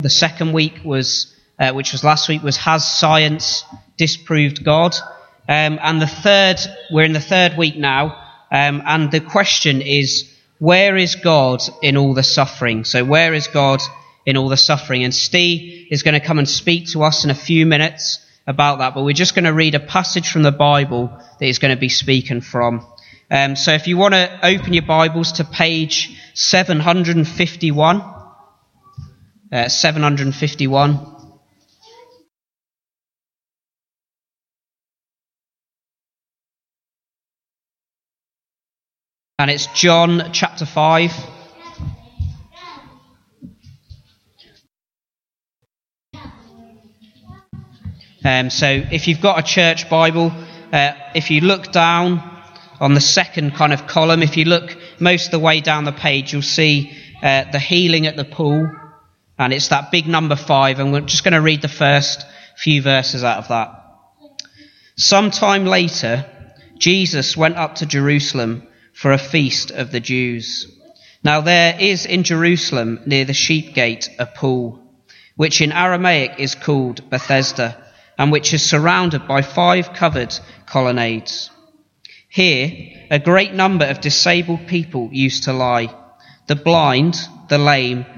The second week was, uh, which was last week, was Has Science Disproved God? Um, and the third, we're in the third week now, um, and the question is, where is God in all the suffering? So where is God in all the suffering? And Steve is going to come and speak to us in a few minutes about that, but we're just going to read a passage from the Bible that he's going to be speaking from. Um, so if you want to open your Bibles to page 751, uh, 751. And it's John chapter 5. Um, so if you've got a church Bible, uh, if you look down on the second kind of column, if you look most of the way down the page, you'll see uh, the healing at the pool. And it's that big number five, and we're just going to read the first few verses out of that. Sometime later, Jesus went up to Jerusalem for a feast of the Jews. Now there is in Jerusalem near the sheep gate a pool, which in Aramaic is called Bethesda, and which is surrounded by five covered colonnades. Here, a great number of disabled people used to lie the blind, the lame,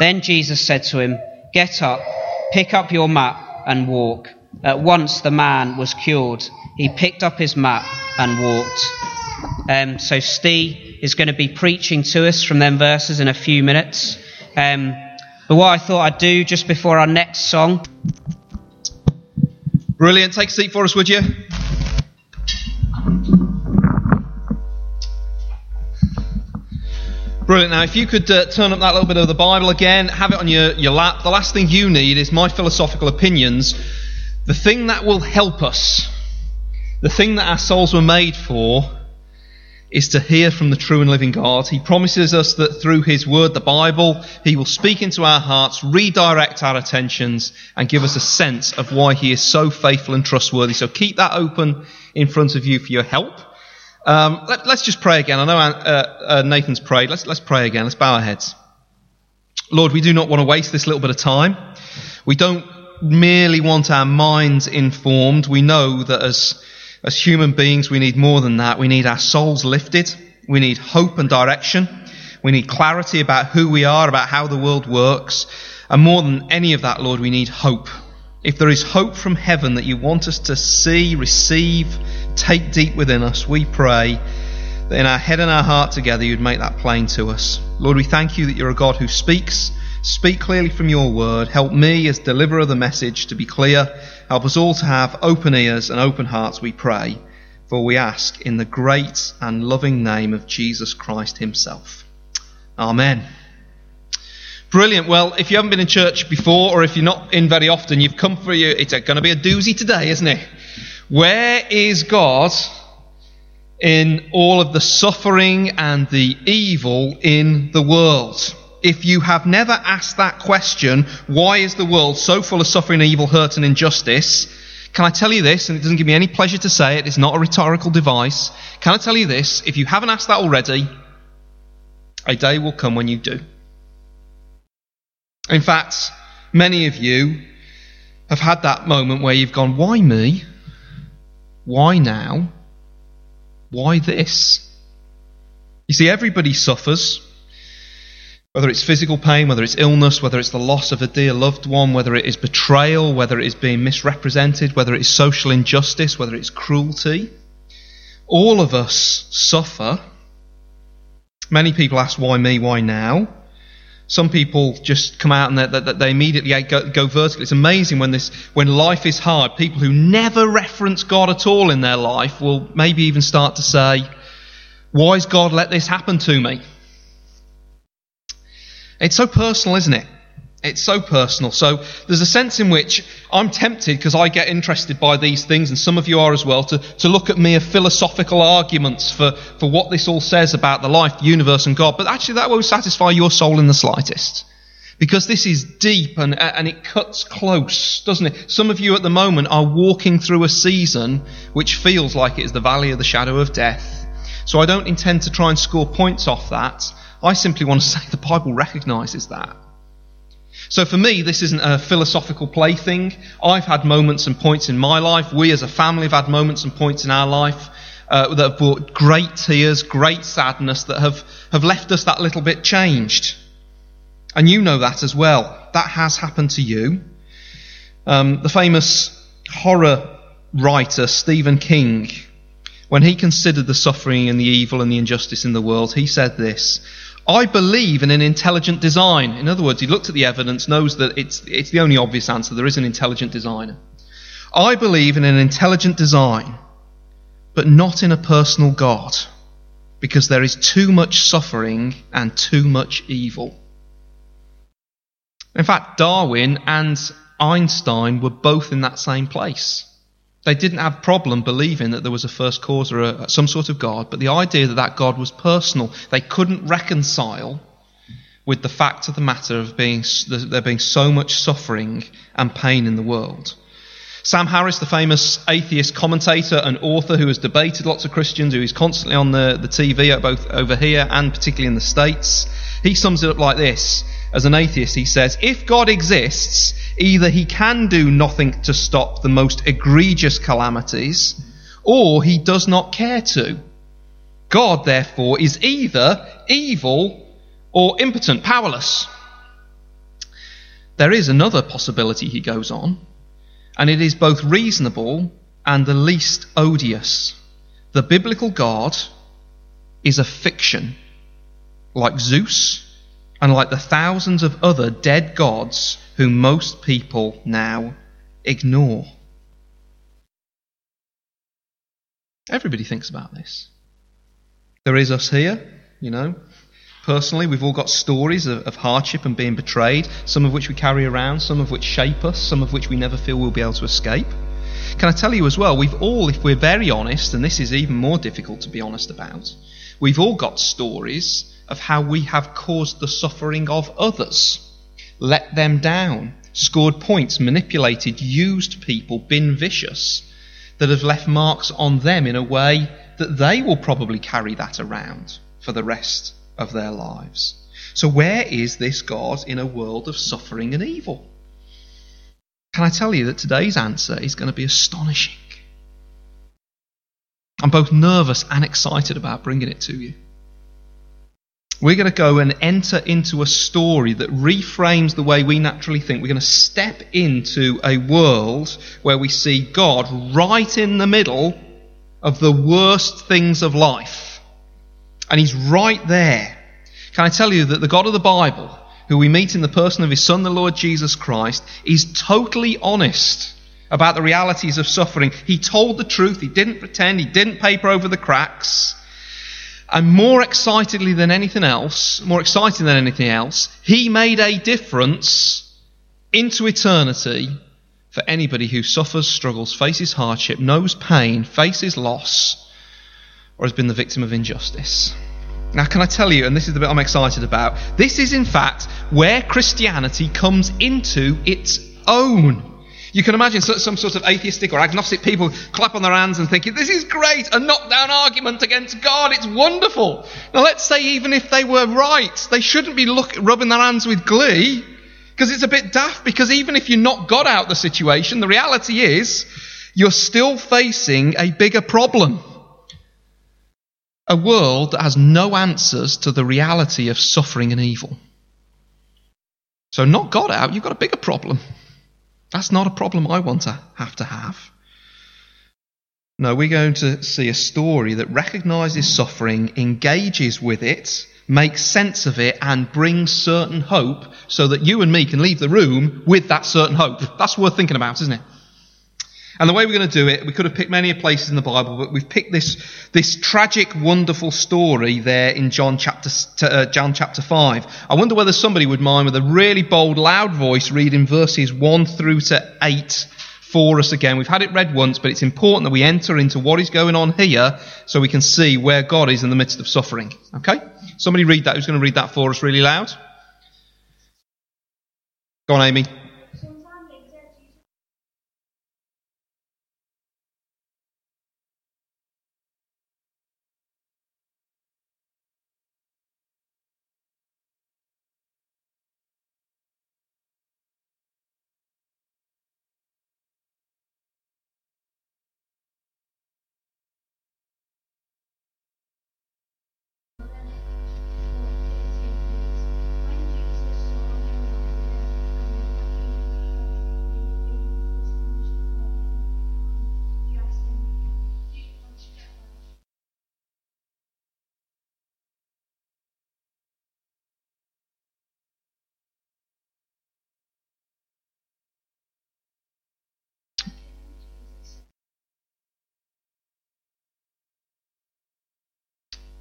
Then Jesus said to him, Get up, pick up your mat, and walk. At once the man was cured. He picked up his mat and walked. Um, so Steve is going to be preaching to us from them verses in a few minutes. Um, but what I thought I'd do just before our next song. Brilliant. Take a seat for us, would you? Brilliant. Now, if you could uh, turn up that little bit of the Bible again, have it on your, your lap. The last thing you need is my philosophical opinions. The thing that will help us, the thing that our souls were made for, is to hear from the true and living God. He promises us that through His Word, the Bible, He will speak into our hearts, redirect our attentions, and give us a sense of why He is so faithful and trustworthy. So keep that open in front of you for your help. Um, let, us just pray again. I know uh, uh, Nathan's prayed. Let's, let's pray again. Let's bow our heads. Lord, we do not want to waste this little bit of time. We don't merely want our minds informed. We know that as, as human beings, we need more than that. We need our souls lifted. We need hope and direction. We need clarity about who we are, about how the world works. And more than any of that, Lord, we need hope. If there is hope from heaven that you want us to see, receive, take deep within us, we pray that in our head and our heart together you'd make that plain to us. Lord, we thank you that you're a God who speaks. Speak clearly from your word. Help me as deliverer of the message to be clear. Help us all to have open ears and open hearts, we pray. For we ask in the great and loving name of Jesus Christ himself. Amen. Brilliant. Well, if you haven't been in church before, or if you're not in very often, you've come for you. It's going to be a doozy today, isn't it? Where is God in all of the suffering and the evil in the world? If you have never asked that question, why is the world so full of suffering, evil, hurt, and injustice? Can I tell you this, and it doesn't give me any pleasure to say it, it's not a rhetorical device. Can I tell you this? If you haven't asked that already, a day will come when you do. In fact, many of you have had that moment where you've gone, Why me? Why now? Why this? You see, everybody suffers. Whether it's physical pain, whether it's illness, whether it's the loss of a dear loved one, whether it is betrayal, whether it is being misrepresented, whether it is social injustice, whether it's cruelty. All of us suffer. Many people ask, why me, why now? Some people just come out and they, they, they immediately go, go vertical. It's amazing when this, when life is hard, people who never reference God at all in their life will maybe even start to say, why has God let this happen to me? It's so personal, isn't it? It's so personal. So there's a sense in which I'm tempted, because I get interested by these things, and some of you are as well, to, to look at mere philosophical arguments for, for what this all says about the life, the universe, and God. But actually, that won't satisfy your soul in the slightest. Because this is deep and, and it cuts close, doesn't it? Some of you at the moment are walking through a season which feels like it is the valley of the shadow of death. So I don't intend to try and score points off that. I simply want to say the Bible recognizes that. So for me, this isn't a philosophical plaything. I've had moments and points in my life. We as a family have had moments and points in our life uh, that have brought great tears, great sadness, that have, have left us that little bit changed. And you know that as well. That has happened to you. Um, the famous horror writer Stephen King, when he considered the suffering and the evil and the injustice in the world, he said this I believe in an intelligent design. In other words, he looked at the evidence, knows that it's, it's the only obvious answer. There is an intelligent designer. I believe in an intelligent design, but not in a personal God, because there is too much suffering and too much evil. In fact, Darwin and Einstein were both in that same place. They didn't have problem believing that there was a first cause or a, uh, some sort of God, but the idea that that God was personal, they couldn't reconcile with the fact of the matter of being, there being so much suffering and pain in the world. Sam Harris, the famous atheist commentator and author who has debated lots of Christians, who is constantly on the, the TV, both over here and particularly in the States, he sums it up like this. As an atheist, he says, if God exists, either he can do nothing to stop the most egregious calamities, or he does not care to. God, therefore, is either evil or impotent, powerless. There is another possibility, he goes on, and it is both reasonable and the least odious. The biblical God is a fiction, like Zeus and like the thousands of other dead gods whom most people now ignore. Everybody thinks about this. There is us here, you know. Personally, we've all got stories of, of, hardship and being betrayed, some of which we carry around, some of which shape us, some of which we never feel we'll be able to escape. Can I tell you as well, we've all, if we're very honest, and this is even more difficult to be honest about, we've all got stories of how we have caused the suffering of others, let them down, scored points, manipulated, used people, been vicious, that have left marks on them in a way that they will probably carry that around for the rest of their lives. So, where is this God in a world of suffering and evil? Can I tell you that today's answer is going to be astonishing? I'm both nervous and excited about bringing it to you. We're going to go and enter into a story that reframes the way we naturally think. We're going to step into a world where we see God right in the middle of the worst things of life. And He's right there. Can I tell you that the God of the Bible, who we meet in the person of His Son, the Lord Jesus Christ, is totally honest about the realities of suffering. He told the truth. He didn't pretend. He didn't paper over the cracks. And more excitedly than anything else, more exciting than anything else, he made a difference into eternity for anybody who suffers, struggles, faces hardship, knows pain, faces loss, or has been the victim of injustice. Now, can I tell you, and this is the bit I'm excited about, this is in fact where Christianity comes into its own. You can imagine some sort of atheistic or agnostic people clap on their hands and thinking, this is great, a knockdown argument against God, it's wonderful. Now let's say even if they were right, they shouldn't be look, rubbing their hands with glee, because it's a bit daft, because even if you knock God out the situation, the reality is, you're still facing a bigger problem. A world that has no answers to the reality of suffering and evil. So knock God out, you've got a bigger problem. That's not a problem I want to have to have. No, we're going to see a story that recognizes suffering, engages with it, makes sense of it, and brings certain hope so that you and me can leave the room with that certain hope. That's worth thinking about, isn't it? And the way we're going to do it, we could have picked many places in the Bible, but we've picked this, this tragic, wonderful story there in John chapter, uh, John chapter 5. I wonder whether somebody would mind with a really bold, loud voice reading verses 1 through to 8 for us again. We've had it read once, but it's important that we enter into what is going on here so we can see where God is in the midst of suffering. Okay? Somebody read that. Who's going to read that for us really loud? Go on, Amy.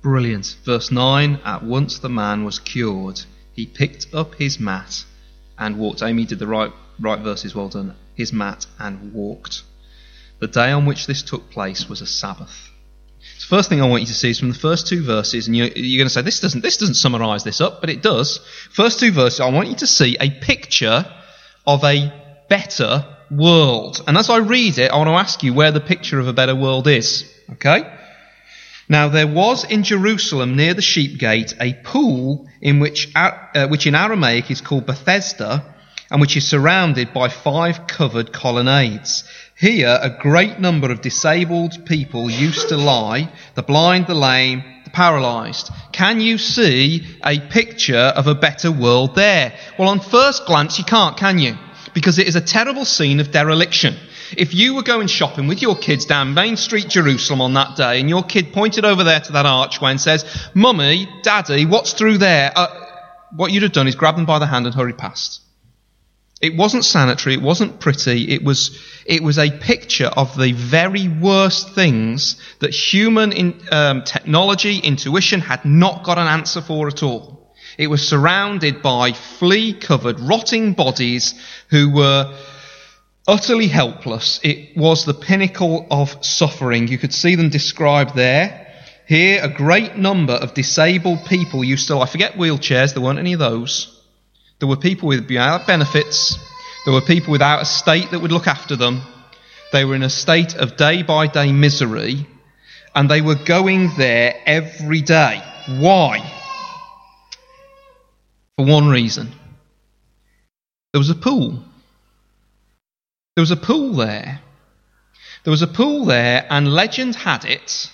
Brilliant. Verse 9 At once the man was cured. He picked up his mat and walked. Amy did the right, right verses, well done. His mat and walked. The day on which this took place was a Sabbath. The first thing I want you to see is from the first two verses, and you're, you're going to say, this doesn't, this doesn't summarize this up, but it does. First two verses, I want you to see a picture of a better world. And as I read it, I want to ask you where the picture of a better world is. Okay? Now there was in Jerusalem near the sheep gate a pool in which, uh, which in Aramaic is called Bethesda and which is surrounded by five covered colonnades. Here a great number of disabled people used to lie, the blind, the lame, the paralyzed. Can you see a picture of a better world there? Well, on first glance you can't, can you? Because it is a terrible scene of dereliction. If you were going shopping with your kids down Main Street, Jerusalem on that day, and your kid pointed over there to that archway and says, Mummy, Daddy, what's through there? Uh, what you'd have done is grab them by the hand and hurry past. It wasn't sanitary, it wasn't pretty, it was, it was a picture of the very worst things that human in, um, technology, intuition had not got an answer for at all. It was surrounded by flea covered, rotting bodies who were utterly helpless. It was the pinnacle of suffering. You could see them described there. Here, a great number of disabled people used to, I forget wheelchairs, there weren't any of those. There were people without benefits. There were people without a state that would look after them. They were in a state of day by day misery. And they were going there every day. Why? For one reason. There was a pool. There was a pool there. There was a pool there, and legend had it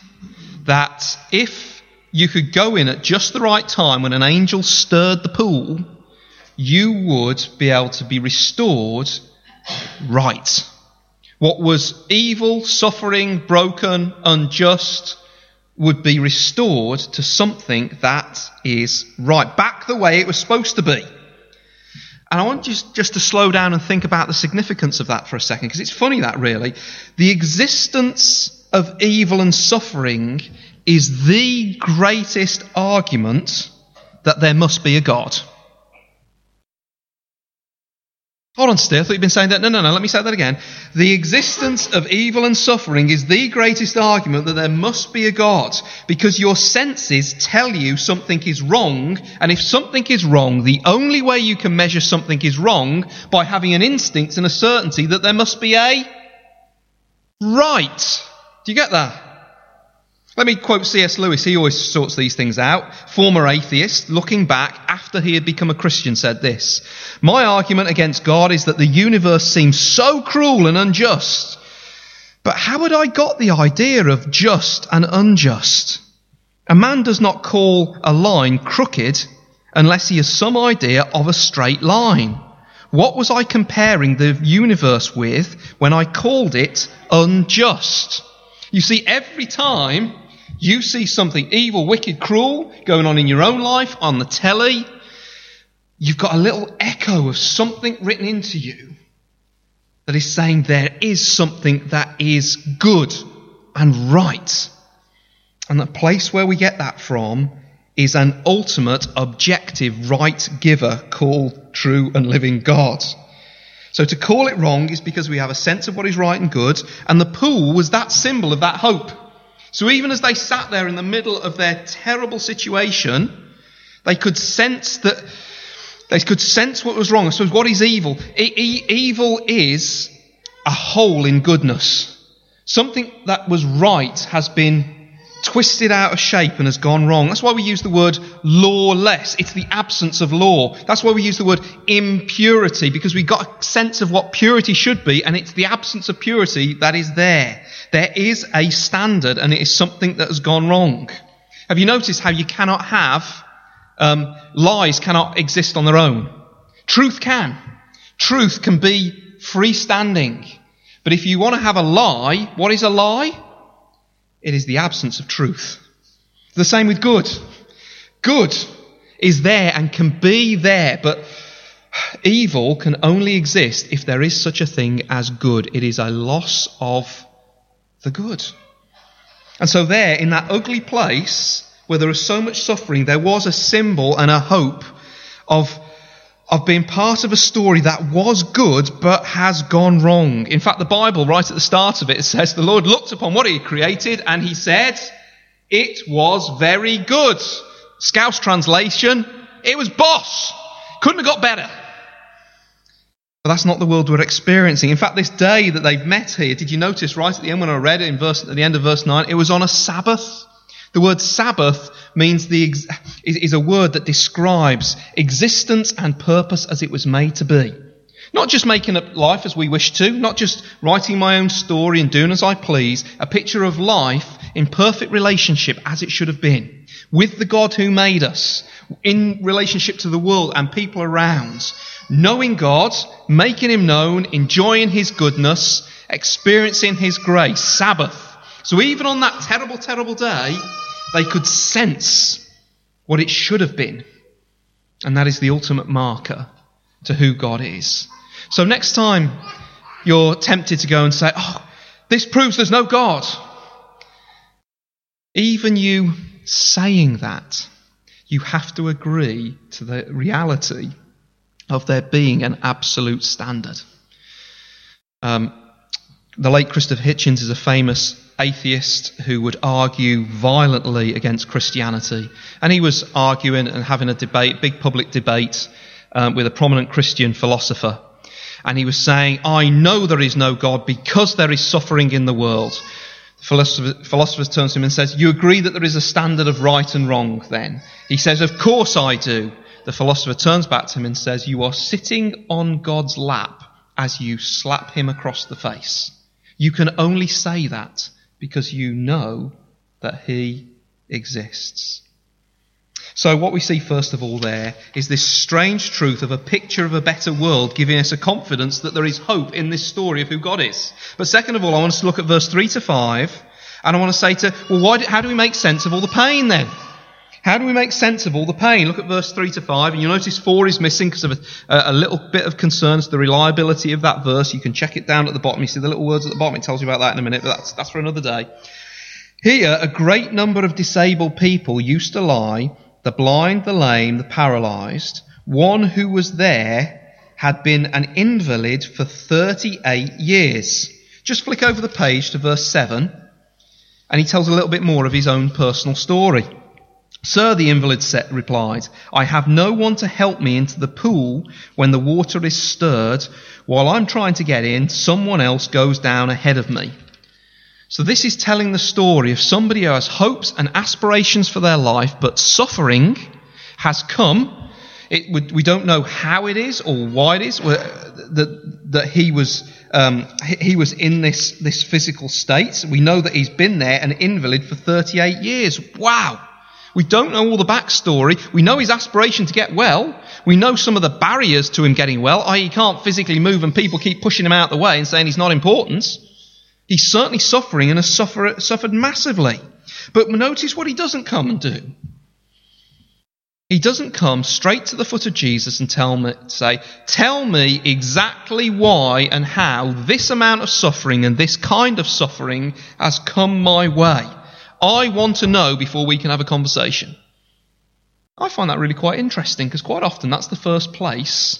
that if you could go in at just the right time when an angel stirred the pool, you would be able to be restored right. What was evil, suffering, broken, unjust would be restored to something that is right. Back the way it was supposed to be. And I want just, just to slow down and think about the significance of that for a second, because it's funny that really. The existence of evil and suffering is the greatest argument that there must be a God. Hold on, Steve. I thought you'd been saying that. No, no, no. Let me say that again. The existence of evil and suffering is the greatest argument that there must be a God because your senses tell you something is wrong. And if something is wrong, the only way you can measure something is wrong by having an instinct and a certainty that there must be a right. Do you get that? Let me quote C.S. Lewis. He always sorts these things out. Former atheist, looking back after he had become a Christian, said this My argument against God is that the universe seems so cruel and unjust. But how had I got the idea of just and unjust? A man does not call a line crooked unless he has some idea of a straight line. What was I comparing the universe with when I called it unjust? You see, every time you see something evil, wicked, cruel going on in your own life, on the telly. You've got a little echo of something written into you that is saying there is something that is good and right. And the place where we get that from is an ultimate, objective, right giver called true and living God. So to call it wrong is because we have a sense of what is right and good, and the pool was that symbol of that hope. So even as they sat there in the middle of their terrible situation, they could sense that they could sense what was wrong. I suppose what is evil? E- e- evil is a hole in goodness. Something that was right has been twisted out of shape and has gone wrong. That's why we use the word lawless. It's the absence of law. That's why we use the word impurity, because we've got a sense of what purity should be, and it's the absence of purity that is there. There is a standard, and it is something that has gone wrong. Have you noticed how you cannot have um, lies cannot exist on their own? Truth can. Truth can be freestanding. But if you want to have a lie, what is a lie? It is the absence of truth. The same with good. Good is there and can be there, but evil can only exist if there is such a thing as good. It is a loss of the good. And so, there, in that ugly place where there was so much suffering, there was a symbol and a hope of of being part of a story that was good but has gone wrong. In fact, the Bible, right at the start of it, says the Lord looked upon what he created and he said, it was very good. Scouse translation, it was boss. Couldn't have got better. But that's not the world we're experiencing. In fact, this day that they've met here, did you notice right at the end when I read it in verse, at the end of verse 9, it was on a Sabbath. The word Sabbath means the ex- is a word that describes existence and purpose as it was made to be. Not just making up life as we wish to, not just writing my own story and doing as I please, a picture of life in perfect relationship as it should have been, with the God who made us, in relationship to the world and people around, knowing God, making Him known, enjoying His goodness, experiencing His grace, Sabbath. So even on that terrible, terrible day, they could sense what it should have been. And that is the ultimate marker to who God is. So next time you're tempted to go and say, oh, this proves there's no God. Even you saying that, you have to agree to the reality of there being an absolute standard. Um, the late Christopher Hitchens is a famous atheist who would argue violently against Christianity. And he was arguing and having a debate, big public debate, um, with a prominent Christian philosopher. And he was saying, I know there is no God because there is suffering in the world. The philosopher, philosopher turns to him and says, You agree that there is a standard of right and wrong then? He says, Of course I do. The philosopher turns back to him and says, You are sitting on God's lap as you slap him across the face. You can only say that because you know that He exists. So, what we see first of all there is this strange truth of a picture of a better world, giving us a confidence that there is hope in this story of who God is. But second of all, I want us to look at verse 3 to 5, and I want to say to, well, why do, how do we make sense of all the pain then? How do we make sense of all the pain? Look at verse 3 to 5, and you'll notice 4 is missing because of a, a, little bit of concerns, the reliability of that verse. You can check it down at the bottom. You see the little words at the bottom. It tells you about that in a minute, but that's, that's for another day. Here, a great number of disabled people used to lie the blind, the lame, the paralyzed. One who was there had been an invalid for 38 years. Just flick over the page to verse 7, and he tells a little bit more of his own personal story. Sir, the invalid replied, I have no one to help me into the pool when the water is stirred. While I'm trying to get in, someone else goes down ahead of me. So this is telling the story of somebody who has hopes and aspirations for their life, but suffering has come. It, we don't know how it is or why it is that, that he was um, he was in this this physical state. We know that he's been there, an invalid for 38 years. Wow. We don't know all the backstory. We know his aspiration to get well. We know some of the barriers to him getting well, i.e., he can't physically move and people keep pushing him out of the way and saying he's not important. He's certainly suffering and has suffer, suffered massively. But notice what he doesn't come and do. He doesn't come straight to the foot of Jesus and tell me, say, tell me exactly why and how this amount of suffering and this kind of suffering has come my way. I want to know before we can have a conversation. I find that really quite interesting because quite often that's the first place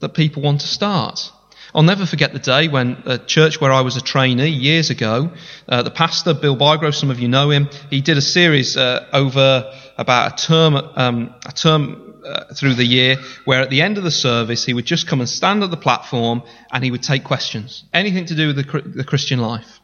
that people want to start. I'll never forget the day when a church where I was a trainee years ago, uh, the pastor, Bill Bygrove, some of you know him, he did a series uh, over about a term, um, a term uh, through the year where at the end of the service he would just come and stand at the platform and he would take questions. Anything to do with the, the Christian life.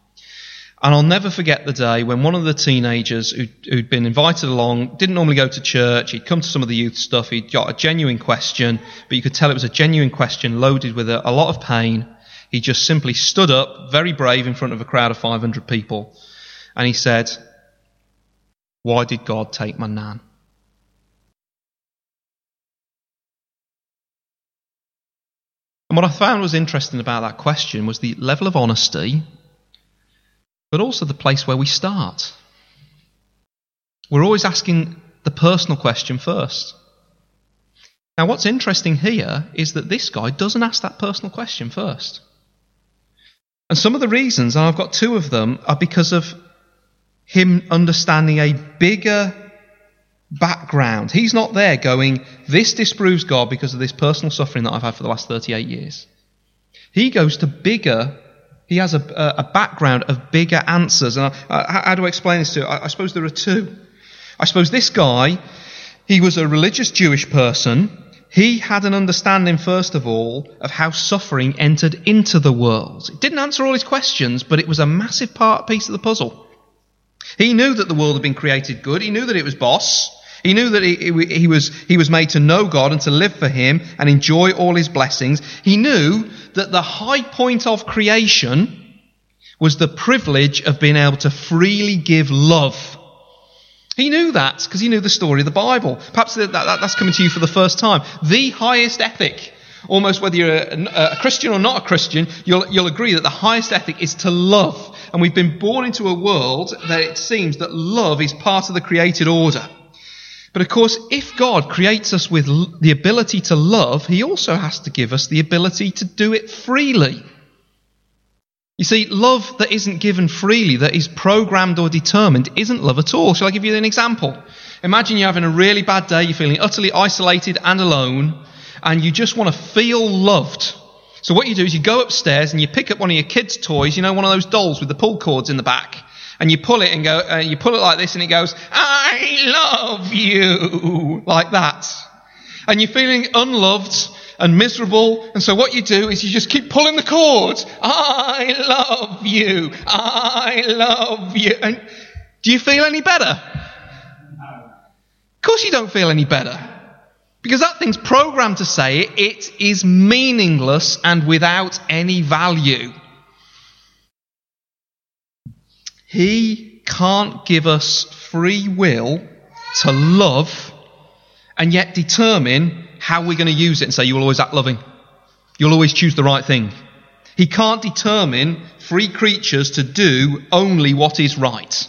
And I'll never forget the day when one of the teenagers who'd, who'd, been invited along didn't normally go to church. He'd come to some of the youth stuff. He'd got a genuine question, but you could tell it was a genuine question loaded with a, a lot of pain. He just simply stood up, very brave, in front of a crowd of 500 people. And he said, Why did God take my nan? And what I found was interesting about that question was the level of honesty but also the place where we start. We're always asking the personal question first. Now, what's interesting here is that this guy doesn't ask that personal question first. And some of the reasons, and I've got two of them, are because of him understanding a bigger background. He's not there going, This disproves God because of this personal suffering that I've had for the last 38 years. He goes to bigger he has a, a background of bigger answers. And I, how do I explain this to you? I, I suppose there are two. I suppose this guy, he was a religious Jewish person. He had an understanding, first of all, of how suffering entered into the world. It didn't answer all his questions, but it was a massive part, piece of the puzzle. He knew that the world had been created good. He knew that it was boss. He knew that he, he, was, he was made to know God and to live for Him and enjoy all His blessings. He knew that the high point of creation was the privilege of being able to freely give love. He knew that because he knew the story of the Bible. Perhaps that, that, that's coming to you for the first time. The highest ethic, almost whether you're a, a Christian or not a Christian, you'll, you'll agree that the highest ethic is to love. And we've been born into a world that it seems that love is part of the created order. But of course, if God creates us with the ability to love, He also has to give us the ability to do it freely. You see, love that isn't given freely, that is programmed or determined, isn't love at all. Shall I give you an example? Imagine you're having a really bad day, you're feeling utterly isolated and alone, and you just want to feel loved. So what you do is you go upstairs and you pick up one of your kids' toys, you know, one of those dolls with the pull cords in the back, and you pull it and go, uh, you pull it like this and it goes, I love you, like that. And you're feeling unloved and miserable, and so what you do is you just keep pulling the cords. I love you, I love you. And do you feel any better? Of course you don't feel any better. Because that thing's programmed to say it, it is meaningless and without any value. He can't give us free will to love and yet determine how we're going to use it and say, you will always act loving. You'll always choose the right thing. He can't determine free creatures to do only what is right.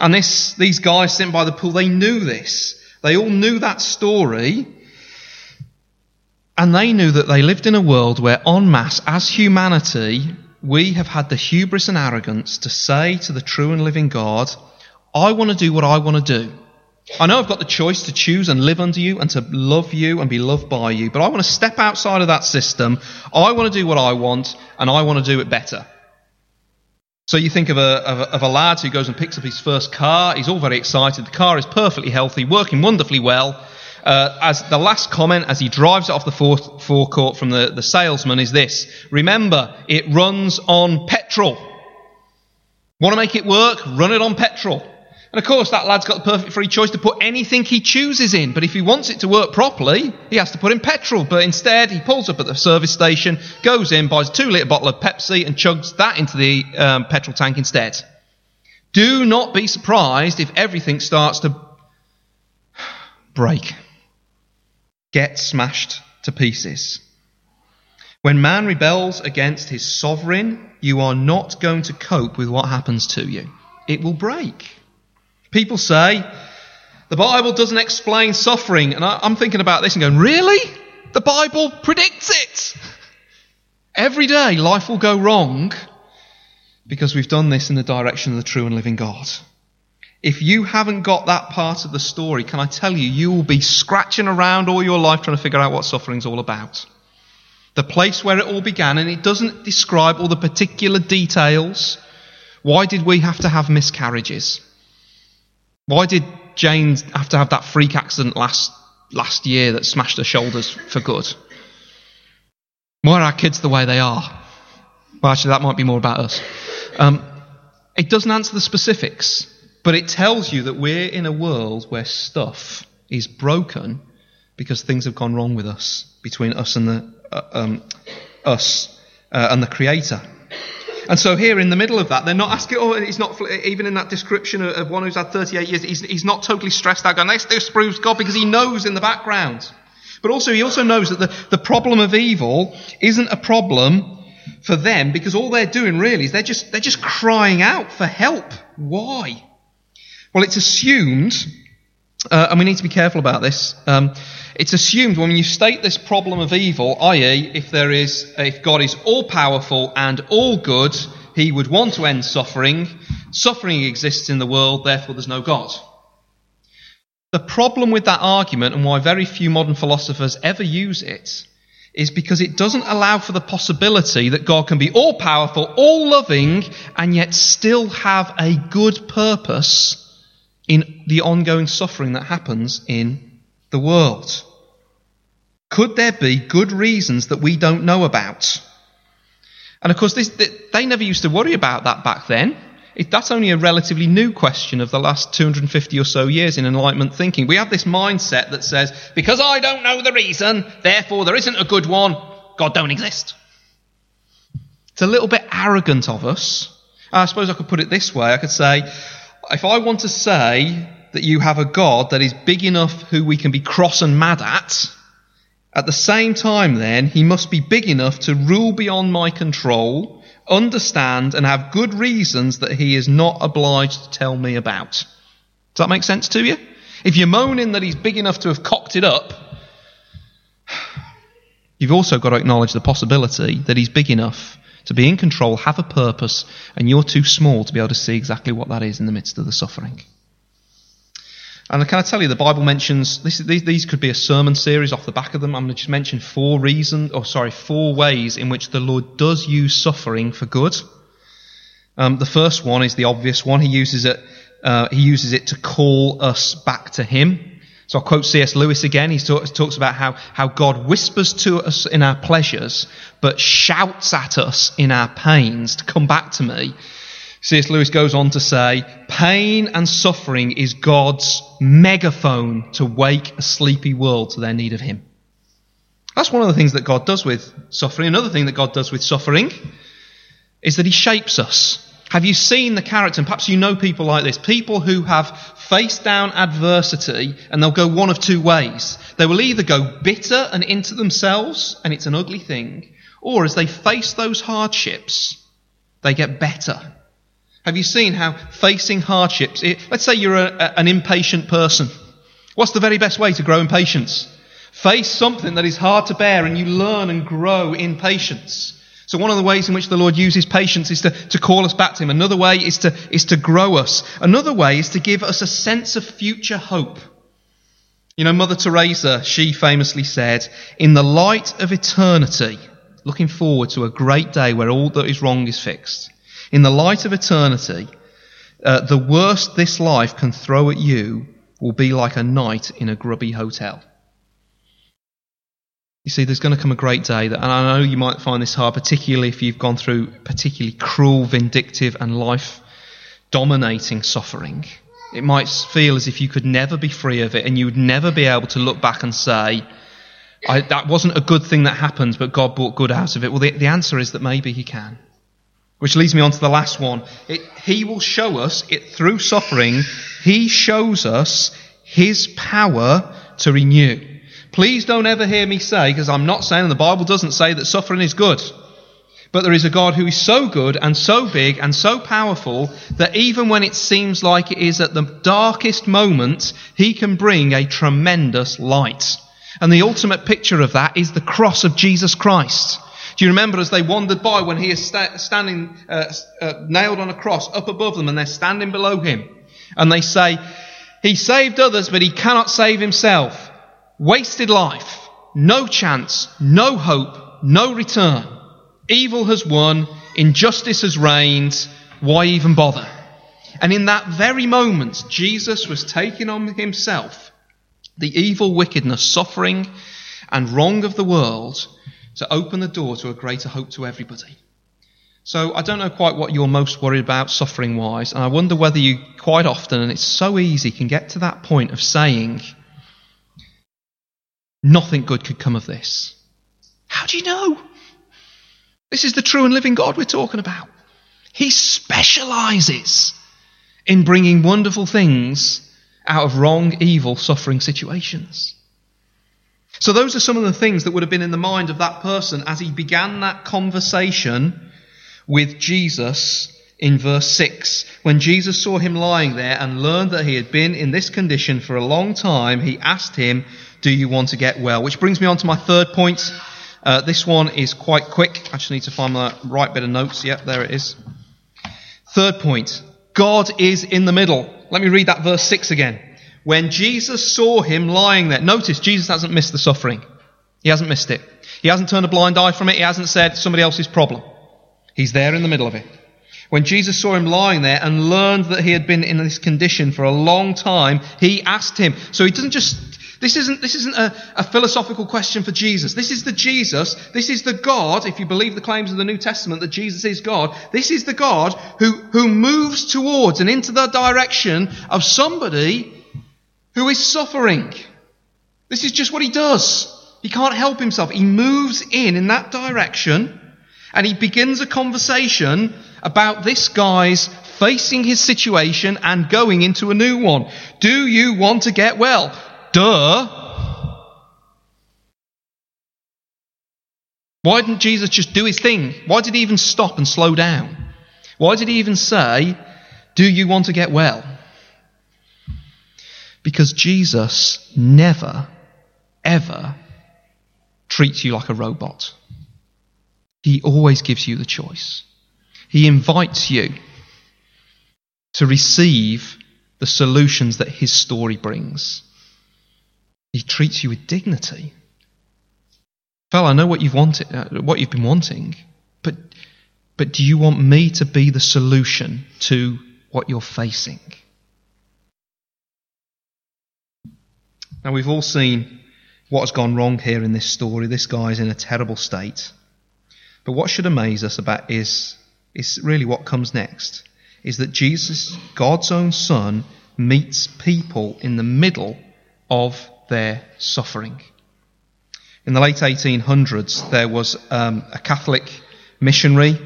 And this, these guys sitting by the pool, they knew this. They all knew that story. And they knew that they lived in a world where, en masse, as humanity, we have had the hubris and arrogance to say to the true and living God, I want to do what I want to do. I know I've got the choice to choose and live under you and to love you and be loved by you, but I want to step outside of that system. I want to do what I want and I want to do it better. So you think of a, of a, of a lad who goes and picks up his first car. He's all very excited. The car is perfectly healthy, working wonderfully well uh, as the last comment as he drives it off the forecourt from the, the salesman is this Remember, it runs on petrol. Want to make it work? Run it on petrol. And of course, that lad's got the perfect free choice to put anything he chooses in. But if he wants it to work properly, he has to put in petrol. But instead, he pulls up at the service station, goes in, buys a two litre bottle of Pepsi, and chugs that into the um, petrol tank instead. Do not be surprised if everything starts to break get smashed to pieces. When man rebels against his sovereign, you are not going to cope with what happens to you. It will break. People say, The Bible doesn't explain suffering. And I, I'm thinking about this and going, really? The Bible predicts it. Every day life will go wrong because we've done this in the direction of the true and living God. If you haven't got that part of the story, can I tell you, you will be scratching around all your life trying to figure out what suffering's all about. The place where it all began, and it doesn't describe all the particular details. Why did we have to have miscarriages? Why did Jane have to have that freak accident last, last year that smashed her shoulders for good? Why are our kids the way they are? Well, actually, that might be more about us. Um, it doesn't answer the specifics. But it tells you that we're in a world where stuff is broken because things have gone wrong with us, between us and the, uh, um, us uh, and the Creator. And so here in the middle of that, they're not asking, oh, he's not, even in that description of, of one who's had 38 years, he's, he's not totally stressed out going, this, this proves God because he knows in the background. But also, he also knows that the, the problem of evil isn't a problem for them because all they're doing really is they're just, they're just crying out for help. Why? Well, it's assumed, uh, and we need to be careful about this. Um, it's assumed when you state this problem of evil, i.e., if there is, if God is all powerful and all good, He would want to end suffering. Suffering exists in the world, therefore there's no God. The problem with that argument, and why very few modern philosophers ever use it, is because it doesn't allow for the possibility that God can be all powerful, all loving, and yet still have a good purpose in the ongoing suffering that happens in the world? Could there be good reasons that we don't know about? And of course, this, they never used to worry about that back then. It, that's only a relatively new question of the last 250 or so years in Enlightenment thinking. We have this mindset that says, because I don't know the reason, therefore there isn't a good one, God don't exist. It's a little bit arrogant of us. I suppose I could put it this way. I could say, if I want to say that you have a God that is big enough who we can be cross and mad at, at the same time, then, he must be big enough to rule beyond my control, understand, and have good reasons that he is not obliged to tell me about. Does that make sense to you? If you're moaning that he's big enough to have cocked it up, you've also got to acknowledge the possibility that he's big enough to be in control, have a purpose, and you're too small to be able to see exactly what that is in the midst of the suffering. And can I tell you, the Bible mentions this, these, these could be a sermon series off the back of them. I'm going to just mention four reasons, or sorry, four ways in which the Lord does use suffering for good. Um, the first one is the obvious one. He uses it. Uh, he uses it to call us back to Him. So I'll quote C.S. Lewis again. He talks, about how, how God whispers to us in our pleasures, but shouts at us in our pains to come back to me. C.S. Lewis goes on to say, pain and suffering is God's megaphone to wake a sleepy world to their need of Him. That's one of the things that God does with suffering. Another thing that God does with suffering is that He shapes us. Have you seen the character? And perhaps you know people like this. People who have faced down adversity and they'll go one of two ways. They will either go bitter and into themselves, and it's an ugly thing, or as they face those hardships, they get better. Have you seen how facing hardships, it, let's say you're a, a, an impatient person. What's the very best way to grow in patience? Face something that is hard to bear and you learn and grow in patience. So one of the ways in which the Lord uses patience is to, to call us back to Him. Another way is to, is to grow us. Another way is to give us a sense of future hope. You know, Mother Teresa, she famously said, in the light of eternity, looking forward to a great day where all that is wrong is fixed. In the light of eternity, uh, the worst this life can throw at you will be like a night in a grubby hotel. You see, there's going to come a great day that, and I know you might find this hard, particularly if you've gone through particularly cruel, vindictive, and life dominating suffering. It might feel as if you could never be free of it and you would never be able to look back and say, that wasn't a good thing that happened, but God brought good out of it. Well, the, the answer is that maybe He can. Which leads me on to the last one. It, he will show us, it, through suffering, He shows us His power to renew. Please don't ever hear me say, because I'm not saying the Bible doesn't say that suffering is good. But there is a God who is so good and so big and so powerful that even when it seems like it is at the darkest moment, he can bring a tremendous light. And the ultimate picture of that is the cross of Jesus Christ. Do you remember as they wandered by when he is sta- standing uh, uh, nailed on a cross up above them and they're standing below him? And they say, He saved others, but he cannot save himself. Wasted life. No chance. No hope. No return. Evil has won. Injustice has reigned. Why even bother? And in that very moment, Jesus was taking on himself the evil wickedness, suffering, and wrong of the world to open the door to a greater hope to everybody. So I don't know quite what you're most worried about suffering wise, and I wonder whether you quite often, and it's so easy, can get to that point of saying, nothing good could come of this. How do you know? This is the true and living God we're talking about. He specializes in bringing wonderful things out of wrong, evil, suffering situations. So, those are some of the things that would have been in the mind of that person as he began that conversation with Jesus in verse 6. When Jesus saw him lying there and learned that he had been in this condition for a long time, he asked him, Do you want to get well? Which brings me on to my third point. Uh, this one is quite quick. I just need to find my right bit of notes. Yep, there it is. Third point God is in the middle. Let me read that verse 6 again. When Jesus saw him lying there, notice Jesus hasn't missed the suffering. He hasn't missed it. He hasn't turned a blind eye from it. He hasn't said somebody else's problem. He's there in the middle of it. When Jesus saw him lying there and learned that he had been in this condition for a long time, he asked him. So he doesn't just, this isn't, this isn't a, a, philosophical question for Jesus. This is the Jesus, this is the God, if you believe the claims of the New Testament that Jesus is God, this is the God who, who moves towards and into the direction of somebody who is suffering. This is just what he does. He can't help himself. He moves in in that direction and he begins a conversation about this guy's facing his situation and going into a new one. Do you want to get well? Duh. Why didn't Jesus just do his thing? Why did he even stop and slow down? Why did he even say, Do you want to get well? Because Jesus never, ever treats you like a robot. He always gives you the choice. He invites you to receive the solutions that his story brings. He treats you with dignity. Well, I know what you've wanted, uh, what you've been wanting, but but do you want me to be the solution to what you're facing? Now we've all seen what has gone wrong here in this story. This guy's in a terrible state. But what should amaze us about is, is really what comes next. Is that Jesus, God's own Son, meets people in the middle of their suffering. In the late 1800s, there was um, a Catholic missionary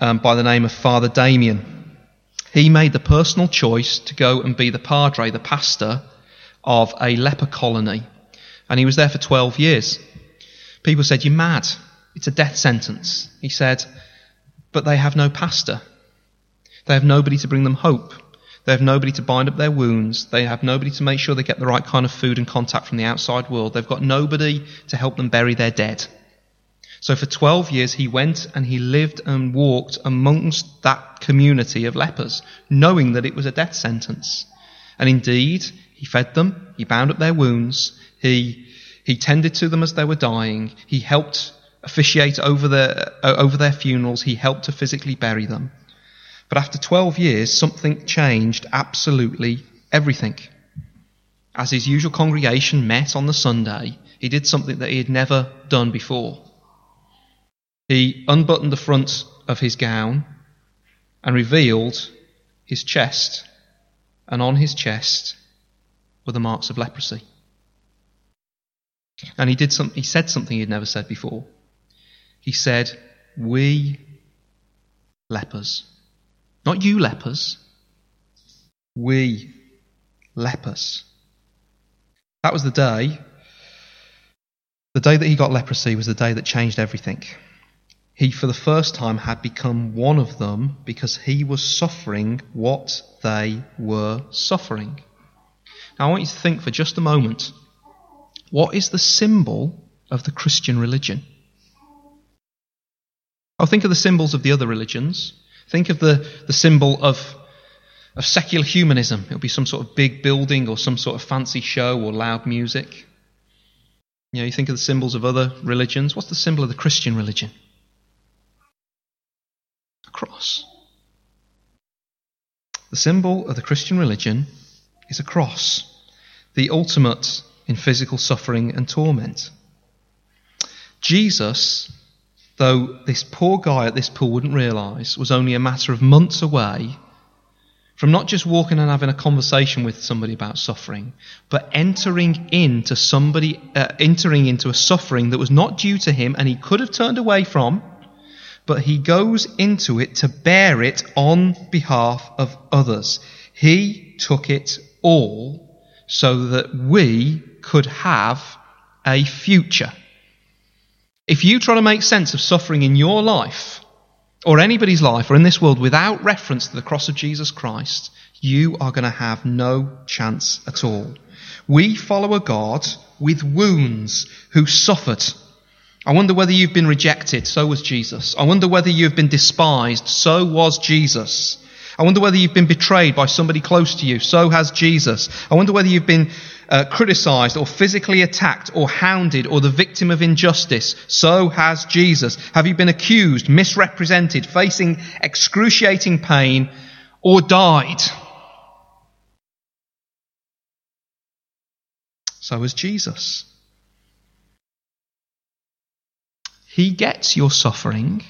um, by the name of Father Damien. He made the personal choice to go and be the padre, the pastor of a leper colony. And he was there for 12 years. People said, You're mad. It's a death sentence. He said, But they have no pastor. They have nobody to bring them hope. They have nobody to bind up their wounds. They have nobody to make sure they get the right kind of food and contact from the outside world. They've got nobody to help them bury their dead. So for 12 years, he went and he lived and walked amongst that community of lepers, knowing that it was a death sentence. And indeed, he fed them, he bound up their wounds, he, he tended to them as they were dying, he helped officiate over their, over their funerals, he helped to physically bury them. But after 12 years, something changed absolutely everything. As his usual congregation met on the Sunday, he did something that he had never done before. He unbuttoned the front of his gown and revealed his chest, and on his chest were the marks of leprosy. And he did some, he said something he'd never said before. He said, We lepers. Not you lepers. We lepers. That was the day. The day that he got leprosy was the day that changed everything. he for the first time had become one of them because he was suffering what they were suffering. Now I want you to think for just a moment what is the symbol of the Christian religion? I'll think of the symbols of the other religions. Think of the, the symbol of, of secular humanism. It'll be some sort of big building or some sort of fancy show or loud music. You know, you think of the symbols of other religions. What's the symbol of the Christian religion? A cross. The symbol of the Christian religion is a cross, the ultimate in physical suffering and torment. Jesus though this poor guy at this pool wouldn't realize, was only a matter of months away from not just walking and having a conversation with somebody about suffering, but entering into somebody, uh, entering into a suffering that was not due to him and he could have turned away from, but he goes into it to bear it on behalf of others. He took it all so that we could have a future. If you try to make sense of suffering in your life, or anybody's life, or in this world without reference to the cross of Jesus Christ, you are going to have no chance at all. We follow a God with wounds who suffered. I wonder whether you've been rejected, so was Jesus. I wonder whether you've been despised, so was Jesus. I wonder whether you've been betrayed by somebody close to you. So has Jesus. I wonder whether you've been uh, criticized or physically attacked or hounded or the victim of injustice. So has Jesus. Have you been accused, misrepresented, facing excruciating pain, or died? So has Jesus. He gets your suffering,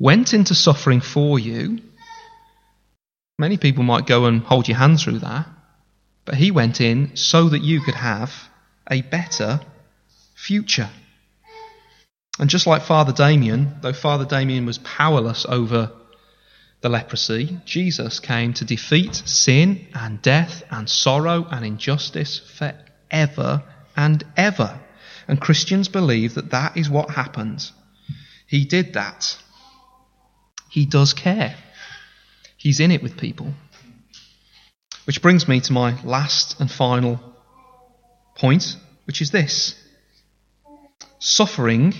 went into suffering for you, Many people might go and hold your hand through that, but he went in so that you could have a better future. And just like Father Damien, though Father Damien was powerless over the leprosy, Jesus came to defeat sin and death and sorrow and injustice forever and ever. And Christians believe that that is what happened. He did that. He does care. He's in it with people. Which brings me to my last and final point, which is this suffering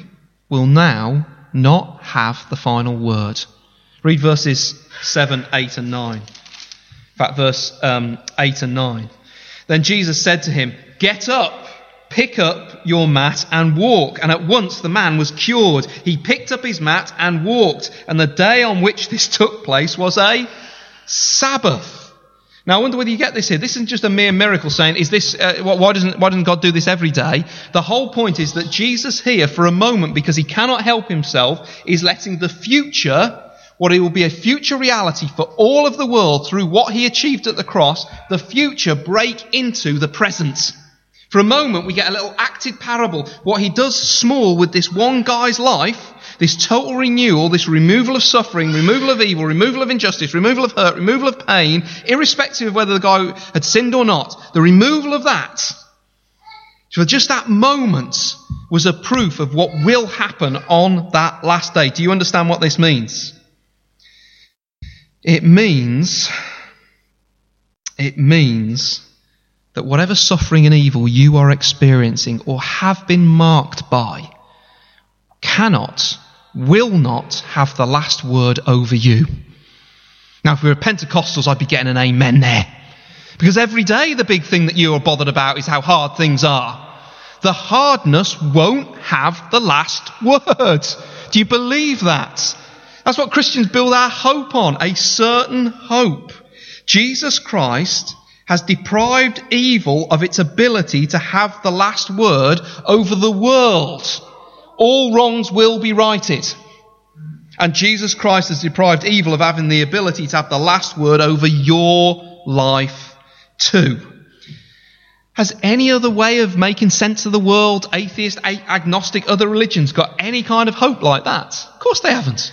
will now not have the final word. Read verses 7, 8, and 9. In fact, verse um, 8 and 9. Then Jesus said to him, Get up Pick up your mat and walk. And at once the man was cured. He picked up his mat and walked. And the day on which this took place was a Sabbath. Now, I wonder whether you get this here. This isn't just a mere miracle saying, is this, uh, why, doesn't, why doesn't God do this every day? The whole point is that Jesus here, for a moment, because he cannot help himself, is letting the future, what it will be a future reality for all of the world through what he achieved at the cross, the future break into the present. For a moment, we get a little acted parable. What he does small with this one guy's life, this total renewal, this removal of suffering, removal of evil, removal of injustice, removal of hurt, removal of pain, irrespective of whether the guy had sinned or not, the removal of that, for just that moment, was a proof of what will happen on that last day. Do you understand what this means? It means, it means that whatever suffering and evil you are experiencing or have been marked by cannot, will not have the last word over you. Now, if we were Pentecostals, I'd be getting an amen there. Because every day the big thing that you are bothered about is how hard things are. The hardness won't have the last word. Do you believe that? That's what Christians build our hope on, a certain hope. Jesus Christ has deprived evil of its ability to have the last word over the world. All wrongs will be righted. And Jesus Christ has deprived evil of having the ability to have the last word over your life too. Has any other way of making sense of the world, atheist, agnostic, other religions, got any kind of hope like that? Of course they haven't.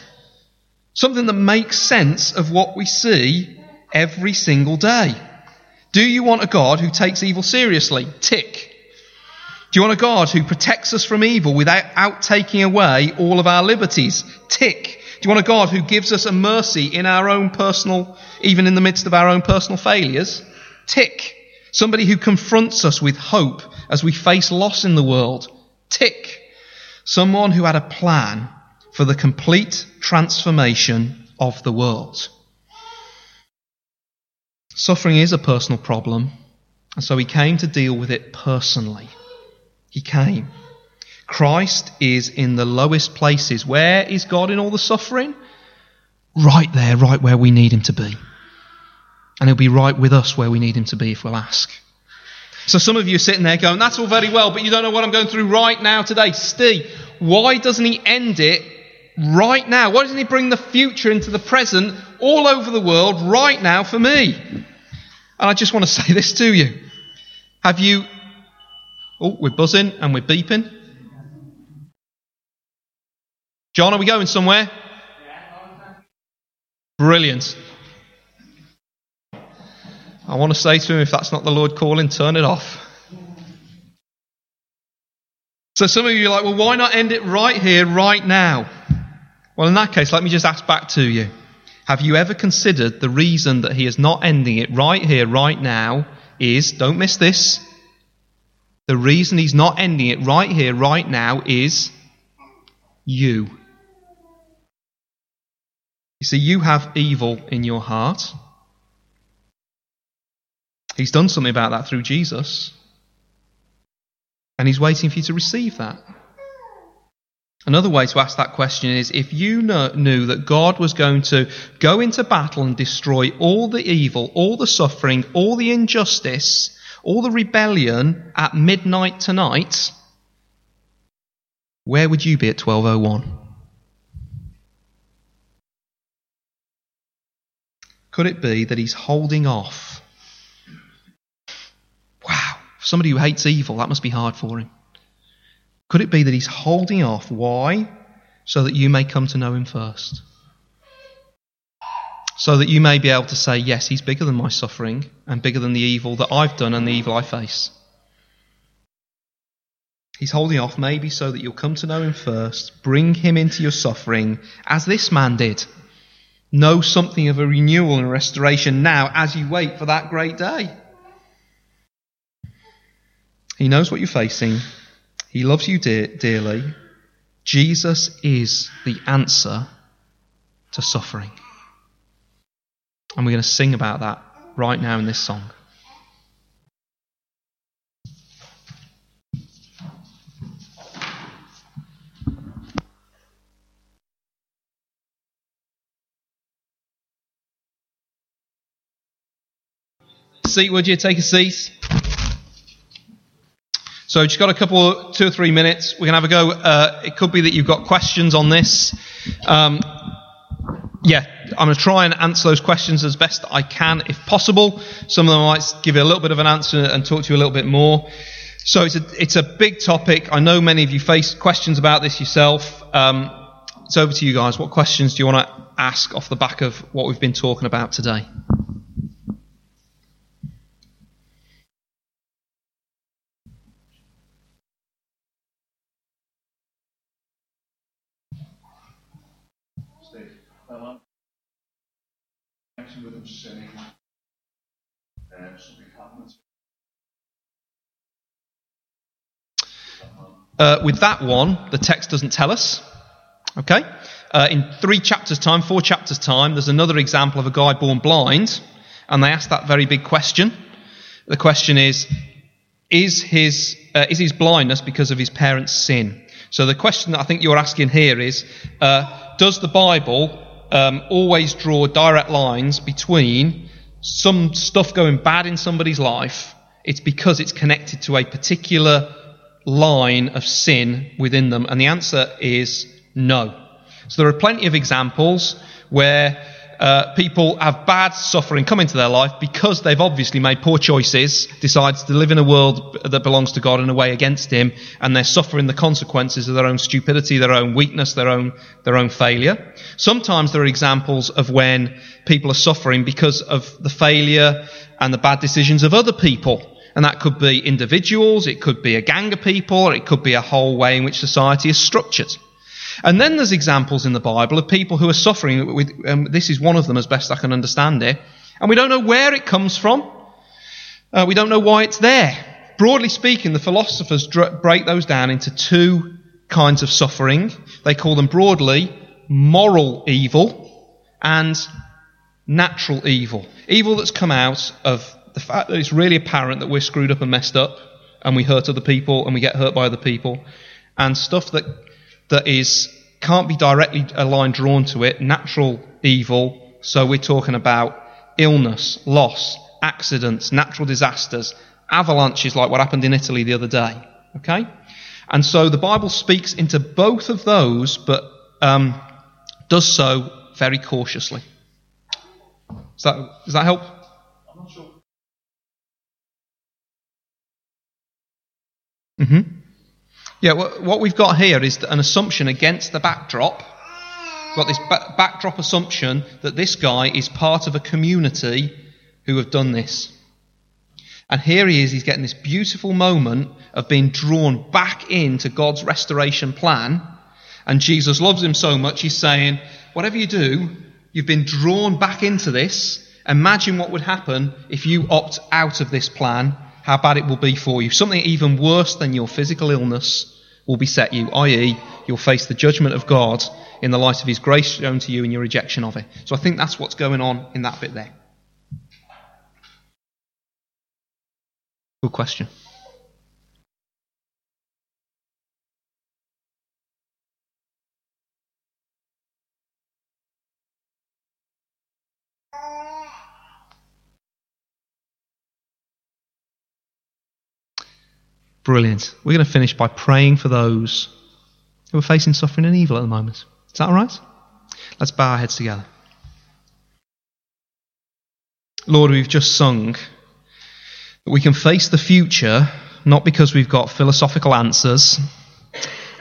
Something that makes sense of what we see every single day. Do you want a God who takes evil seriously? Tick. Do you want a God who protects us from evil without taking away all of our liberties? Tick. Do you want a God who gives us a mercy in our own personal, even in the midst of our own personal failures? Tick. Somebody who confronts us with hope as we face loss in the world? Tick. Someone who had a plan for the complete transformation of the world. Suffering is a personal problem, and so he came to deal with it personally. He came. Christ is in the lowest places. Where is God in all the suffering? Right there, right where we need him to be. And he'll be right with us where we need him to be if we'll ask. So some of you are sitting there going, that's all very well, but you don't know what I'm going through right now today. Steve, why doesn't he end it right now? Why doesn't he bring the future into the present all over the world right now for me? And I just want to say this to you. Have you Oh, we're buzzing and we're beeping. John, are we going somewhere? Brilliant. I want to say to him, if that's not the Lord calling, turn it off. So some of you are like, well, why not end it right here, right now? Well, in that case, let me just ask back to you. Have you ever considered the reason that he is not ending it right here, right now, is, don't miss this, the reason he's not ending it right here, right now, is you. You see, you have evil in your heart. He's done something about that through Jesus. And he's waiting for you to receive that. Another way to ask that question is if you knew that God was going to go into battle and destroy all the evil, all the suffering, all the injustice, all the rebellion at midnight tonight, where would you be at 1201? Could it be that he's holding off? Wow, somebody who hates evil, that must be hard for him. Could it be that he's holding off? Why? So that you may come to know him first so that you may be able to say, Yes, He's bigger than my suffering and bigger than the evil that I've done and the evil I face. He's holding off maybe so that you'll come to know Him first, bring Him into your suffering, as this man did. Know something of a renewal and restoration now as you wait for that great day. He knows what you're facing. He loves you dearly. Jesus is the answer to suffering. And we're going to sing about that right now in this song. Seat, would you take a seat? So, just got a couple, two or three minutes. We're to have a go. Uh, it could be that you've got questions on this. Um, yeah, I'm going to try and answer those questions as best I can if possible. Some of them might give you a little bit of an answer and talk to you a little bit more. So it's a, it's a big topic. I know many of you face questions about this yourself. Um, it's over to you guys. What questions do you want to ask off the back of what we've been talking about today? With them sinning, something happens. Uh, with that one, the text doesn't tell us. Okay? Uh, in three chapters' time, four chapters' time, there's another example of a guy born blind, and they ask that very big question. The question is, is his, uh, is his blindness because of his parents' sin? So the question that I think you're asking here is, uh, does the Bible um, always draw direct lines between some stuff going bad in somebody's life, it's because it's connected to a particular line of sin within them. And the answer is no. So there are plenty of examples where uh, people have bad suffering come into their life because they've obviously made poor choices, decided to live in a world that belongs to God in a way against Him, and they're suffering the consequences of their own stupidity, their own weakness, their own, their own failure. Sometimes there are examples of when people are suffering because of the failure and the bad decisions of other people. And that could be individuals, it could be a gang of people, or it could be a whole way in which society is structured. And then there's examples in the Bible of people who are suffering. With, um, this is one of them, as best I can understand it. And we don't know where it comes from. Uh, we don't know why it's there. Broadly speaking, the philosophers dr- break those down into two kinds of suffering. They call them broadly moral evil and natural evil. Evil that's come out of the fact that it's really apparent that we're screwed up and messed up and we hurt other people and we get hurt by other people and stuff that that is can't be directly a line drawn to it natural evil so we're talking about illness loss accidents natural disasters avalanches like what happened in Italy the other day okay and so the Bible speaks into both of those but um, does so very cautiously does that, does that help I'm not sure. Mm-hmm. Yeah, what we've got here is an assumption against the backdrop. We've got this ba- backdrop assumption that this guy is part of a community who have done this. And here he is, he's getting this beautiful moment of being drawn back into God's restoration plan. And Jesus loves him so much, he's saying, Whatever you do, you've been drawn back into this. Imagine what would happen if you opt out of this plan how bad it will be for you. Something even worse than your physical illness will beset you, i.e., you'll face the judgment of God in the light of His grace shown to you and your rejection of it. So I think that's what's going on in that bit there. Good question. Brilliant. We're going to finish by praying for those who are facing suffering and evil at the moment. Is that all right? Let's bow our heads together. Lord, we've just sung that we can face the future not because we've got philosophical answers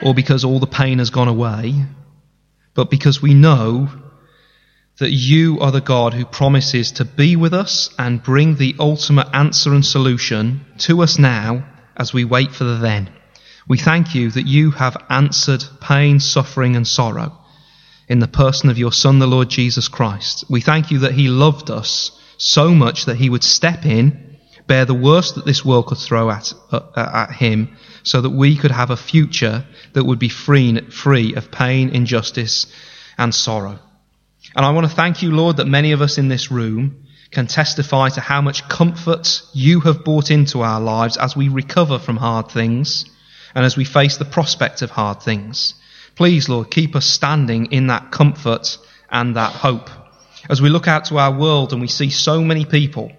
or because all the pain has gone away, but because we know that you are the God who promises to be with us and bring the ultimate answer and solution to us now as we wait for the then. We thank you that you have answered pain, suffering, and sorrow in the person of your Son, the Lord Jesus Christ. We thank you that he loved us so much that he would step in, bear the worst that this world could throw at, uh, at him, so that we could have a future that would be free, free of pain, injustice, and sorrow. And I want to thank you, Lord, that many of us in this room can testify to how much comfort you have brought into our lives as we recover from hard things and as we face the prospect of hard things. Please, Lord, keep us standing in that comfort and that hope. As we look out to our world and we see so many people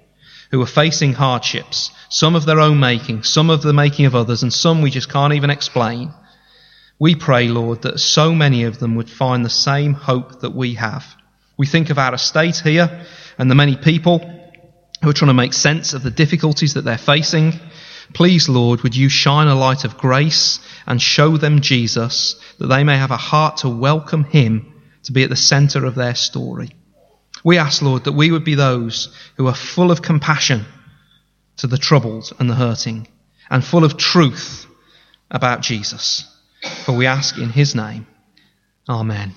who are facing hardships, some of their own making, some of the making of others, and some we just can't even explain, we pray, Lord, that so many of them would find the same hope that we have. We think of our estate here and the many people who are trying to make sense of the difficulties that they're facing. Please, Lord, would you shine a light of grace and show them Jesus that they may have a heart to welcome him to be at the center of their story. We ask, Lord, that we would be those who are full of compassion to the troubled and the hurting and full of truth about Jesus. For we ask in his name. Amen.